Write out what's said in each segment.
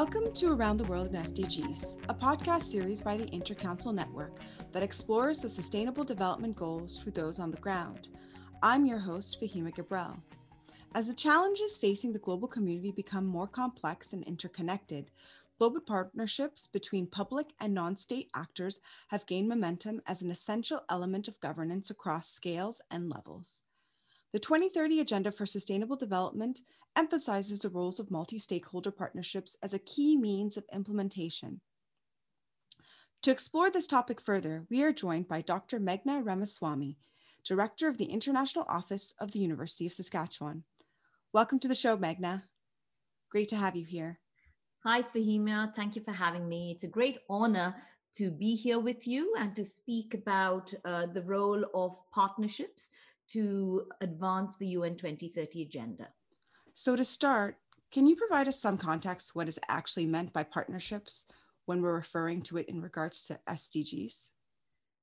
Welcome to Around the World in SDGs, a podcast series by the Intercouncil Network that explores the Sustainable Development Goals through those on the ground. I'm your host, Fahima Gabriel. As the challenges facing the global community become more complex and interconnected, global partnerships between public and non state actors have gained momentum as an essential element of governance across scales and levels. The 2030 Agenda for Sustainable Development emphasizes the roles of multi stakeholder partnerships as a key means of implementation. To explore this topic further, we are joined by Dr. Meghna Ramaswamy, Director of the International Office of the University of Saskatchewan. Welcome to the show, Meghna. Great to have you here. Hi, Fahima. Thank you for having me. It's a great honor to be here with you and to speak about uh, the role of partnerships to advance the UN 2030 agenda. So, to start, can you provide us some context what is actually meant by partnerships when we're referring to it in regards to SDGs?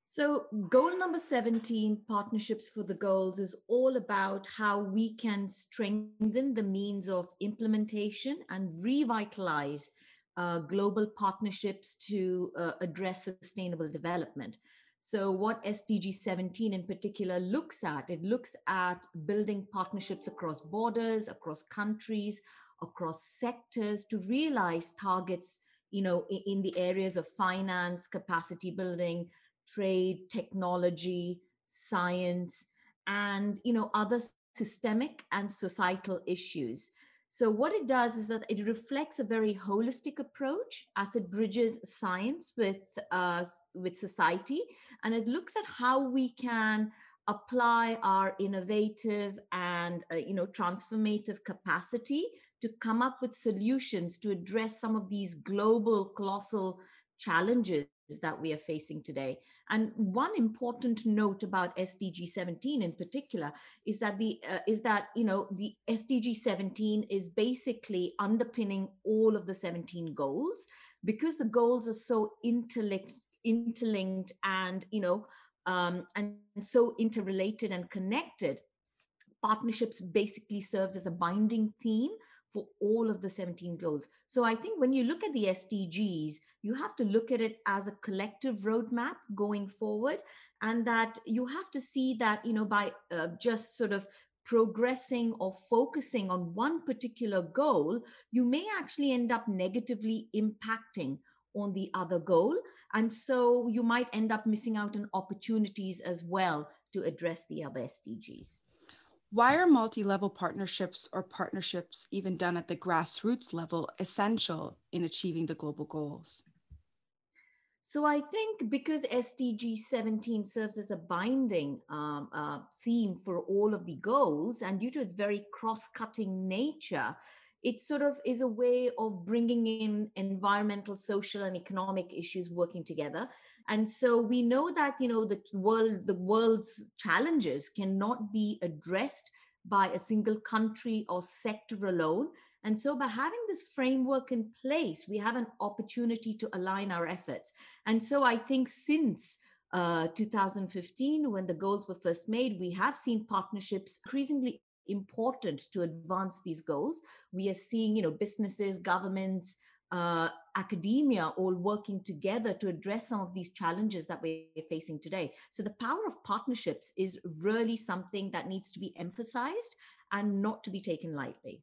So, goal number 17, Partnerships for the Goals, is all about how we can strengthen the means of implementation and revitalize uh, global partnerships to uh, address sustainable development. So, what SDG 17 in particular looks at, it looks at building partnerships across borders, across countries, across sectors to realize targets, you know, in, the areas of finance, capacity building, trade, technology, science, and, you know, other systemic and societal issues. So, what it does is that it reflects a very holistic approach as it bridges science with, uh, with society, and it looks at how we can apply our innovative and uh, you know transformative capacity to come up with solutions to address some of these global colossal challenges that we are facing today. And one important note about SDG 17 in particular is that the uh, is that you know the SDG 17 is basically underpinning all of the 17 goals because the goals are so interlinked interlinked and you know um, and so interrelated and connected partnerships basically serves as a binding theme for all of the 17 goals. So I think when you look at the SDGs, you have to look at it as a collective roadmap going forward, and that you have to see that, you know, by uh, just sort of progressing or focusing on one particular goal, you may actually end up negatively impacting on the other goal. And so you might end up missing out on opportunities as well to address the other SDGs. Why are multi level partnerships or partnerships, even done at the grassroots level, essential in achieving the global goals? So I think because SDG 17 serves as a binding um, uh, theme for all of the goals, and due to its very cross cutting nature, it sort of is a way of bringing in environmental, social, and economic issues working together and so we know that you know the world the world's challenges cannot be addressed by a single country or sector alone. And so by having this framework in place we have an opportunity to align our efforts. And so i think since uh, 2015 when the goals were first made we have seen partnerships increasingly important to advance these goals. We are seeing you know businesses governments uh, academia all working together to address some of these challenges that we're facing today. So, the power of partnerships is really something that needs to be emphasized and not to be taken lightly.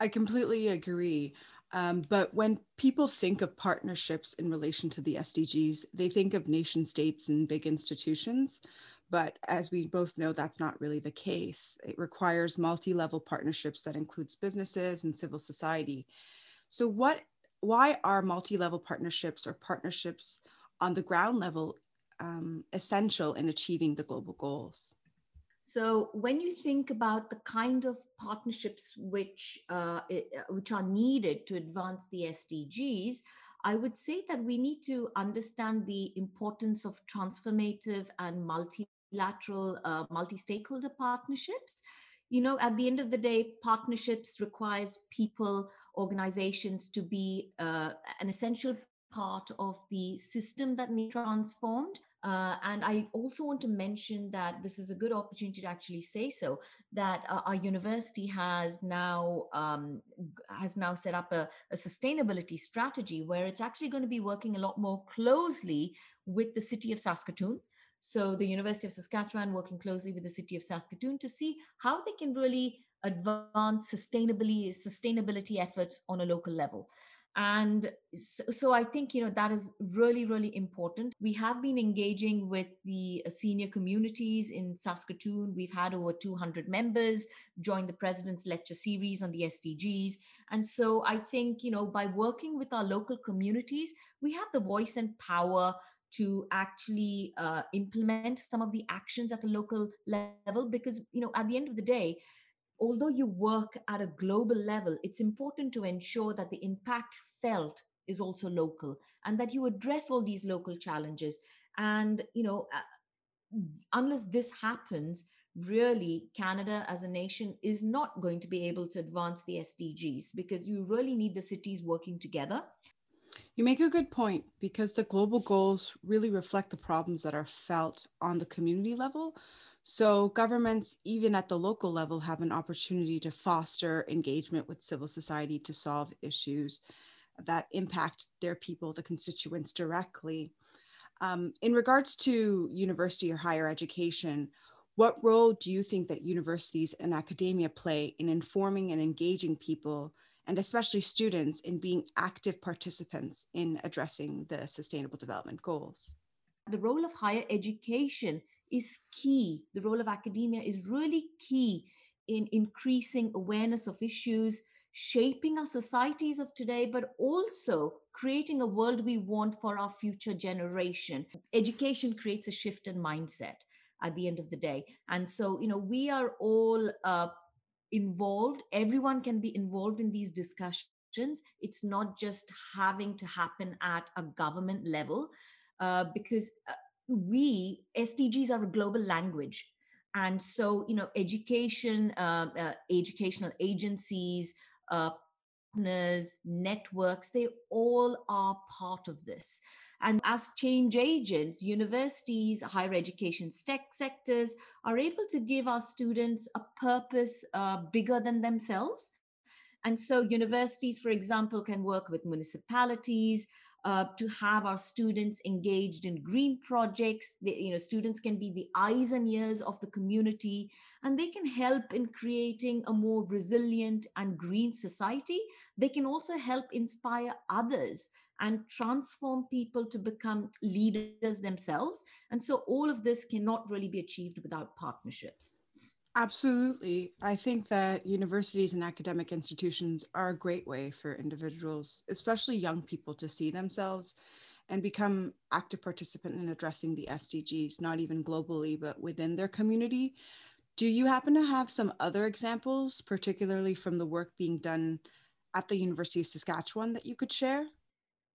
I completely agree. Um, but when people think of partnerships in relation to the SDGs, they think of nation states and big institutions. But as we both know, that's not really the case. It requires multi level partnerships that includes businesses and civil society. So, what, why are multi-level partnerships or partnerships on the ground level um, essential in achieving the global goals? So, when you think about the kind of partnerships which uh, which are needed to advance the SDGs, I would say that we need to understand the importance of transformative and multilateral, uh, multi-stakeholder partnerships you know at the end of the day partnerships requires people organizations to be uh, an essential part of the system that needs transformed Uh, and I also want to mention that this is a good opportunity to actually say so that uh, our university has now um, has now set up a, a sustainability strategy where it's actually going to be working a lot more closely with the city of Saskatoon. So the University of Saskatchewan working closely with the city of Saskatoon to see how they can really advance sustainability sustainability efforts on a local level. And so, so, i think you know that is really really important. We have been engaging with the uh, senior communities in saskatoon. We've had over 200 members join the president's lecture series on the sdgs and so i think you know by working with our local communities we have the voice and power to actually uh, implement some of the actions at a local level because you know at the end of the day although you work at a global level, it's important to ensure that the impact felt is also local and that you address all these local challenges. And, you know, uh, unless this happens, really Canada as a nation is not going to be able to advance the SDGs because you really need the cities working together. You make a good point because the global goals really reflect the problems that are felt on the community level. So, governments, even at the local level, have an opportunity to foster engagement with civil society to solve issues that impact their people, the constituents directly. Um, in regards to university or higher education, what role do you think that universities and academia play in informing and engaging people, and especially students, in being active participants in addressing the Sustainable Development Goals? The role of higher education is key. The role of academia is really key in increasing awareness of issues, shaping our societies of today, but also creating a world we want for our future generation. Education creates a shift in mindset at the end of the day. And so, you know, we are all uh, involved. Everyone can be involved in these discussions. It's not just having to happen at a government level, uh, because uh, we SDGs are a global language, and so you know education, uh, uh, educational agencies, uh, partners, networks, they all are part of this. And as change agents, universities, higher education tech sectors are able to give our students a purpose uh, bigger than themselves. And so, universities, for example, can work with municipalities, uh, to have our students engaged in green projects. They, you know, students can be the eyes and ears of the community, and they can help in creating a more resilient and green society. They can also help inspire others and transform people to become leaders themselves. And so, all of this cannot really be achieved without partnerships. Absolutely. I think that universities and academic institutions are a great way for individuals, especially young people, to see themselves and become active participant in addressing the SDGs, not even globally, but within their community. Do you happen to have some other examples, particularly from the work being done at the University of Saskatchewan, that you could share?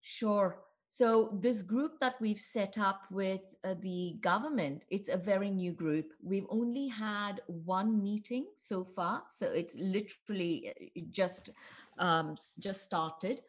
Sure. So this group that we've set up with uh, the government, it's a very new group. We've only had one meeting so far, so it's literally uh, just um, just started.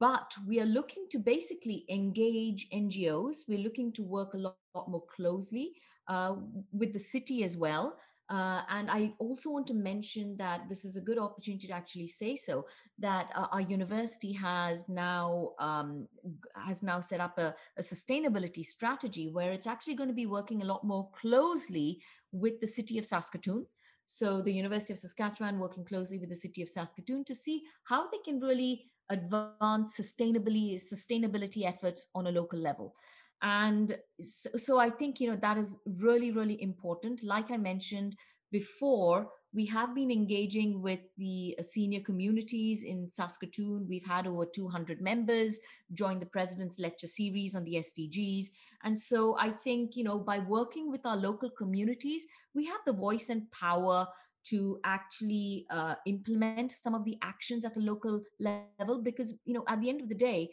But we are looking to basically engage NGOs. We're looking to work a lot, lot more closely uh, with the city as well uh, and I also want to mention that this is a good opportunity to actually say so that uh, our university has now um, has now set up a, a, sustainability strategy where it's actually going to be working a lot more closely with the city of Saskatoon. So the University of Saskatchewan working closely with the city of Saskatoon to see how they can really advance sustainability sustainability efforts on a local level and so, so i think you know that is really really important like i mentioned before we have been engaging with the uh, senior communities in Saskatoon. We've had over 200 members join the president's lecture series on the SDGs. And so I think, you know, by working with our local communities, we have the voice and power to actually uh, implement some of the actions at a local level because, you know, at the end of the day,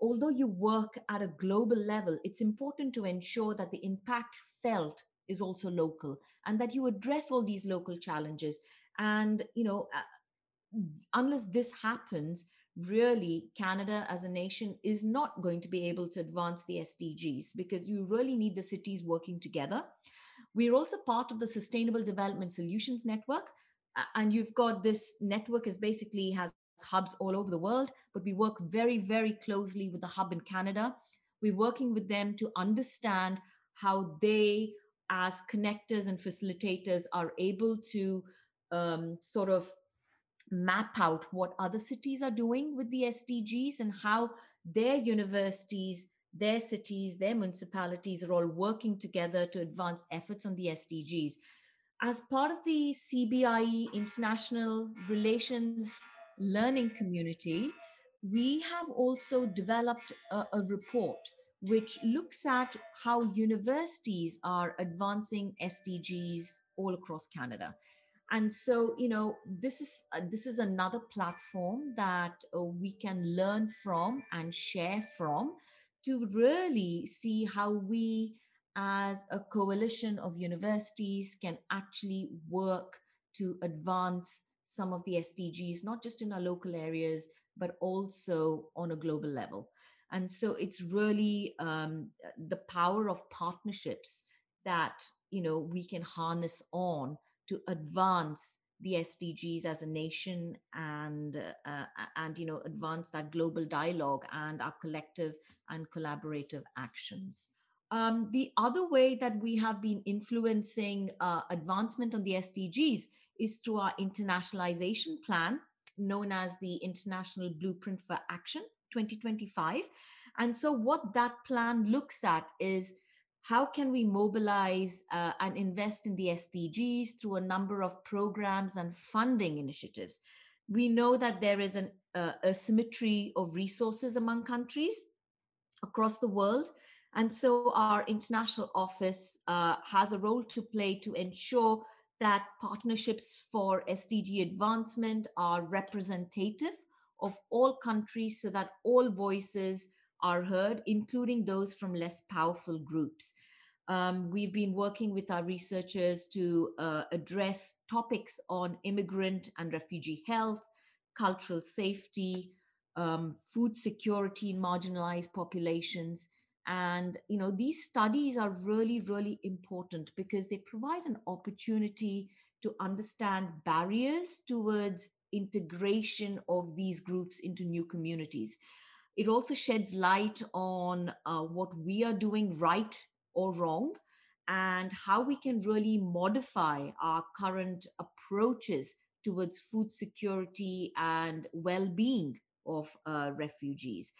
although you work at a global level, it's important to ensure that the impact felt is also local and that you address all these local challenges. And, you know, uh, unless this happens, really Canada as a nation is not going to be able to advance the SDGs because you really need the cities working together. We're also part of the Sustainable Development Solutions Network. And you've got this network is basically has hubs all over the world, but we work very, very closely with the hub in Canada. We're working with them to understand how they, as connectors and facilitators, are able to um, sort of map out what other cities are doing with the SDGs and how their universities, their cities, their municipalities are all working together to advance efforts on the SDGs. As part of the CBIE International Relations Learning Community, we have also developed a, a report which looks at how universities are advancing SDGs all across Canada. And so you know this is uh, this is another platform that uh, we can learn from and share from to really see how we as a coalition of universities can actually work to advance some of the SDGs, not just in our local areas, but also on a global level. And so it's really um, the power of partnerships that you know we can harness on to advance the SDGs as a nation and uh, and you know advance that global dialogue and our collective and collaborative actions. Um, the other way that we have been influencing uh, advancement on the SDGs is through our internationalization plan, known as the International Blueprint for Action 2025. And so, what that plan looks at is how can we mobilize uh, and invest in the SDGs through a number of programs and funding initiatives? We know that there is an uh, of resources among countries across the world. And so our international office uh, has a role to play to ensure that partnerships for SDG advancement are representative of all countries so that all voices are heard, including those from less powerful groups. Um, we've been working with our researchers to uh, address topics on immigrant and refugee health, cultural safety, um, food security in marginalized populations. And you know these studies are really, really important because they provide an opportunity to understand barriers towards integration of these groups into new communities. It also sheds light on uh, what we are doing right or wrong and how we can really modify our current approaches towards food security and well-being of uh, refugees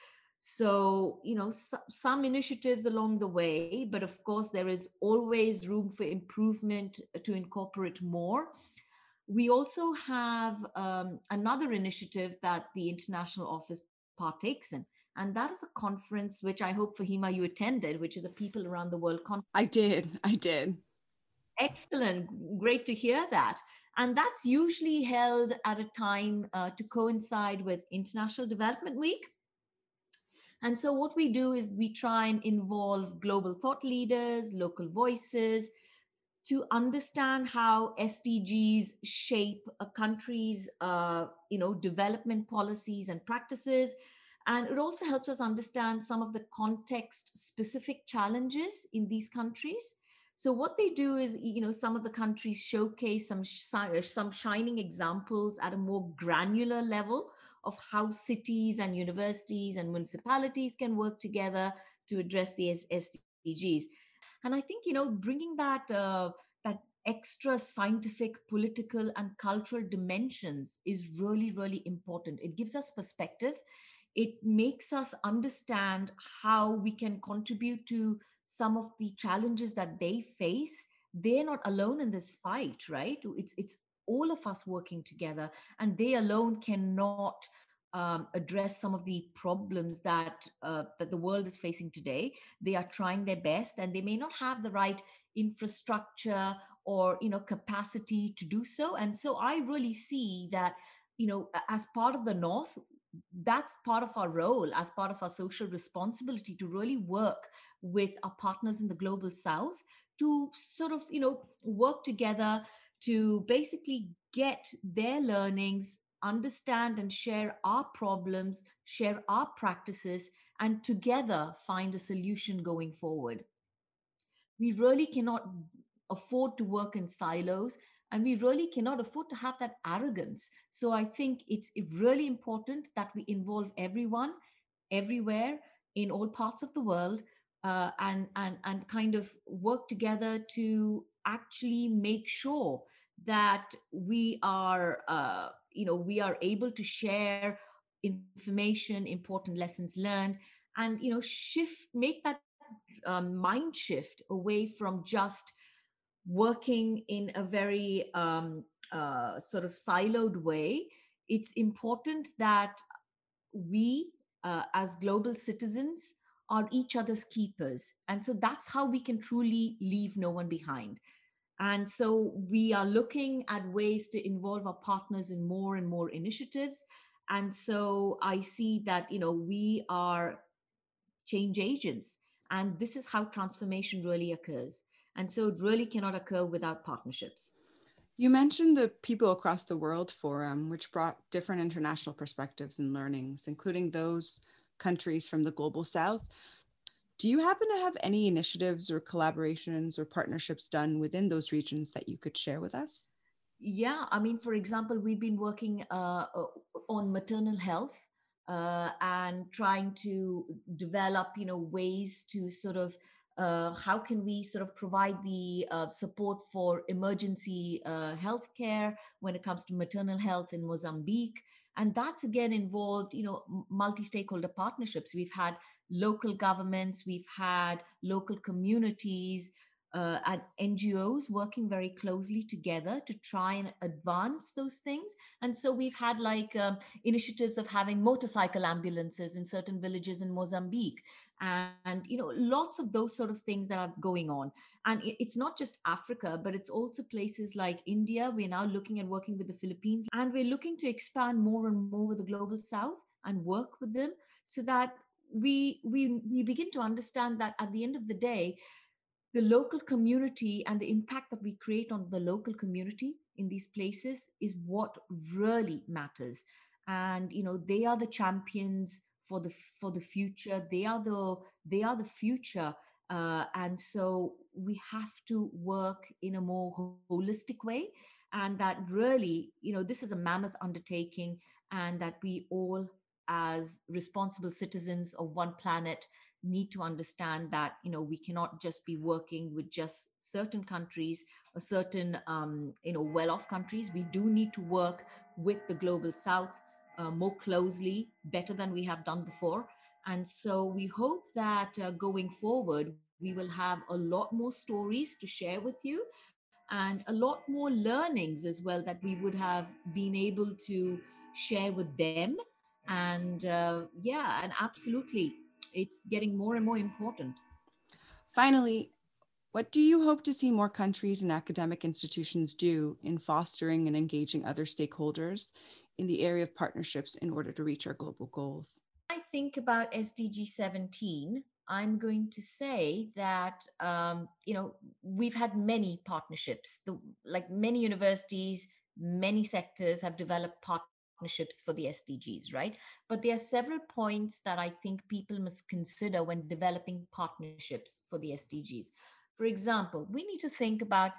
so you know so, some initiatives along the way but of course there is always room for improvement to incorporate more we also have um, another initiative that the international office partakes in. And that is a conference which I hope, Fahima, you attended, which is a People Around the World conference. I did. I did. Excellent. Great to hear that. And that's usually held at a time uh, to coincide with International Development Week. And so, what we do is we try and involve global thought leaders, local voices, to understand how SDGs shape a country's, uh, you know, development policies and practices. And it also helps us understand some of the context-specific challenges in these countries. So what they do is, you know, some of the countries showcase some some shining examples at a more granular level of how cities and universities and municipalities can work together to address the SDGs and i think you know bringing that uh, that extra scientific political and cultural dimensions is really really important. It gives us perspective. It makes us understand how we can contribute to some of the challenges that they face. They're not alone in this fight right? It's it's all of us working together and they alone cannot um, address some of the problems that uh, that the world is facing today. They are trying their best, and they may not have the right infrastructure or you know capacity to do so. And so, I really see that you know as part of the North, that's part of our role as part of our social responsibility to really work with our partners in the global South to sort of you know work together to basically get their learnings understand and share our problems, share our practices, and together find a solution going forward. We really cannot afford to work in silos and we really cannot afford to have that arrogance. So I think it's really important that we involve everyone, everywhere, in all parts of the world, uh, and and and kind of work together to actually make sure that we are uh, you know we are able to share information important lessons learned and you know shift make that um, mind shift away from just working in a very um, uh, sort of siloed way. It's important that we uh, as global citizens are each other's keepers and so that's how we can truly leave no one behind and so we are looking at ways to involve our partners in more and more initiatives. And so I see that, you know, we are change agents. And this is how transformation really occurs. And so it really cannot occur without partnerships. You mentioned the People Across the World Forum, which brought different international perspectives and learnings, including those countries from the global south. Do you happen to have any initiatives or collaborations or partnerships done within those regions that you could share with us? Yeah, I mean, for example, we've been working uh, on maternal health uh, and trying to develop, you know, ways to sort of uh, how can we sort of provide the uh, support for emergency uh, health care when it comes to maternal health in Mozambique? And that's again involved, you know, multi-stakeholder partnerships. We've had local governments, we've had local communities uh, and NGOs working very closely together to try and advance those things. And so we've had like um, initiatives of having motorcycle ambulances in certain villages in Mozambique. And, and, you know, lots of those sort of things that are going on. And it's not just Africa, but it's also places like India. We're now looking at working with the Philippines and we're looking to expand more and more with the global south and work with them so that we we we begin to understand that at the end of the day the local community and the impact that we create on the local community in these places is what really matters. And you know they are the champions for the for the future. They are the they are the future. Uh, and so we have to work in a more holistic way. And that really you know this is a mammoth undertaking and that we all as responsible citizens of one planet need to understand that you know we cannot just be working with just certain countries or certain um, you know well-off countries. We do need to work with the global south uh, more closely better than we have done before. And so we hope that uh, going forward we will have a lot more stories to share with you and a lot more learnings as well that we would have been able to share with them and uh, yeah and absolutely it's getting more and more important. Finally what do you hope to see more countries and academic institutions do in fostering and engaging other stakeholders in the area of partnerships in order to reach our global goals? I think about sdg 17 i'm going to say that um, you know we've had many partnerships. The, like many universities many sectors have developed part partnerships for the SDGs, right? But there are several points that I think people must consider when developing partnerships for the SDGs. For example, we need to think about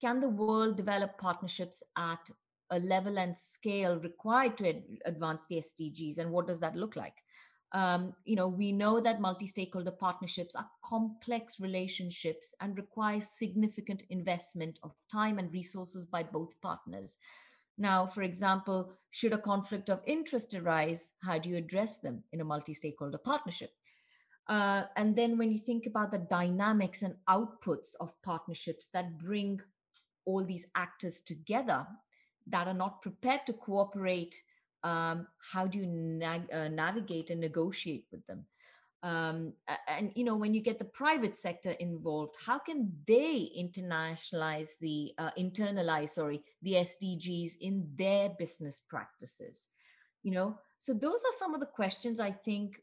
can the world develop partnerships at a level and scale required to ad- advance the SDGs, and what does that look like? Um, you know, we know that multi-stakeholder partnerships are complex relationships and require significant investment of time and resources by both partners. Now, for example, should a conflict of interest arise, how do you address them in a multi stakeholder partnership? Uh, and then when you think about the dynamics and outputs of partnerships that bring all these actors together that are not prepared to cooperate, um, how do you na- uh, navigate and negotiate with them? Um, and you know when you get the private sector involved how can they internationalize the uh, internalize sorry the sdgs in their business practices? You know so those are some of the questions i think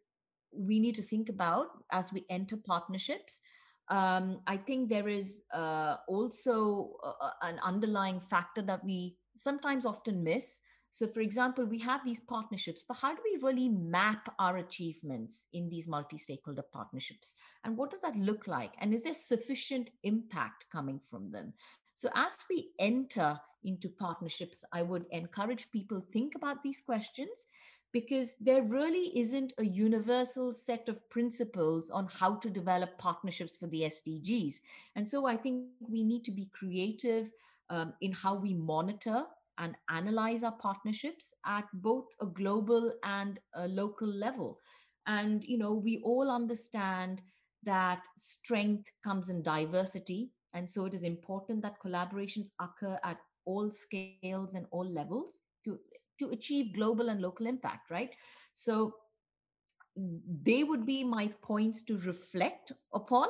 we need to think about as we enter partnerships. Um, i think there is uh, also uh, an underlying factor that we sometimes often miss So, for example, we have these partnerships, but how do we really map our achievements in these multi stakeholder partnerships? And what does that look like? And is there sufficient impact coming from them? So, as we enter into partnerships, I would encourage people think about these questions because there really isn't a universal set of principles on how to develop partnerships for the SDGs. And so I think we need to be creative um, in how we monitor and analyze our partnerships at both a global and a local level. And, you know, we all understand that strength comes in diversity. And so it is important that collaborations occur at all scales and all levels to to achieve global and local impact, right? So they would be my points to reflect upon.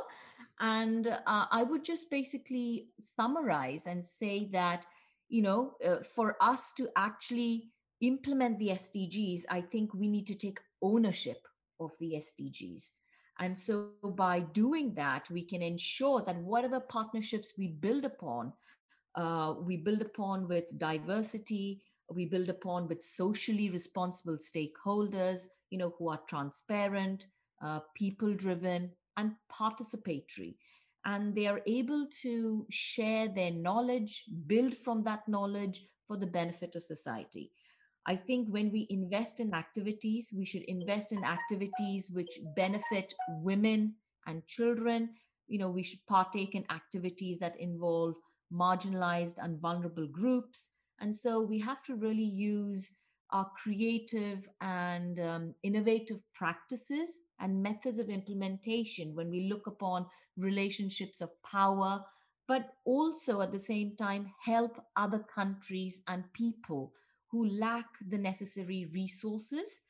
And uh, I would just basically summarize and say that, you know, uh, for us to actually implement the SDGs, I think we need to take ownership of the SDGs. And so by doing that, we can ensure that whatever partnerships we build upon, uh, we build upon with diversity, we build upon with socially responsible stakeholders, you know, who are transparent, uh, people driven, and participatory. And they are able to share their knowledge, build from that knowledge for the benefit of society. I think when we invest in activities, we should invest in activities which benefit women and children. You know, we should partake in activities that involve marginalized and vulnerable groups and so we have to really use our creative and um, innovative practices and methods of implementation when we look upon relationships of power, but also at the same time help other countries and people who lack the necessary resources,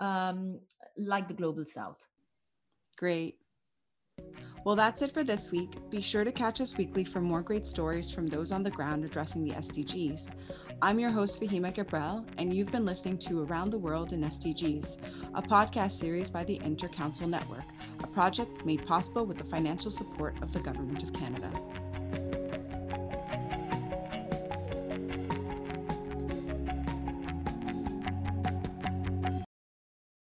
um, like the global south. Great. Well, that's it for this week. Be sure to catch us weekly for more great stories from those on the ground addressing the SDGs. I'm your host, Fahima Gabriel, and you've been listening to Around the World in SDGs, a podcast series by the Intercouncil Network, a project made possible with the financial support of the Government of Canada.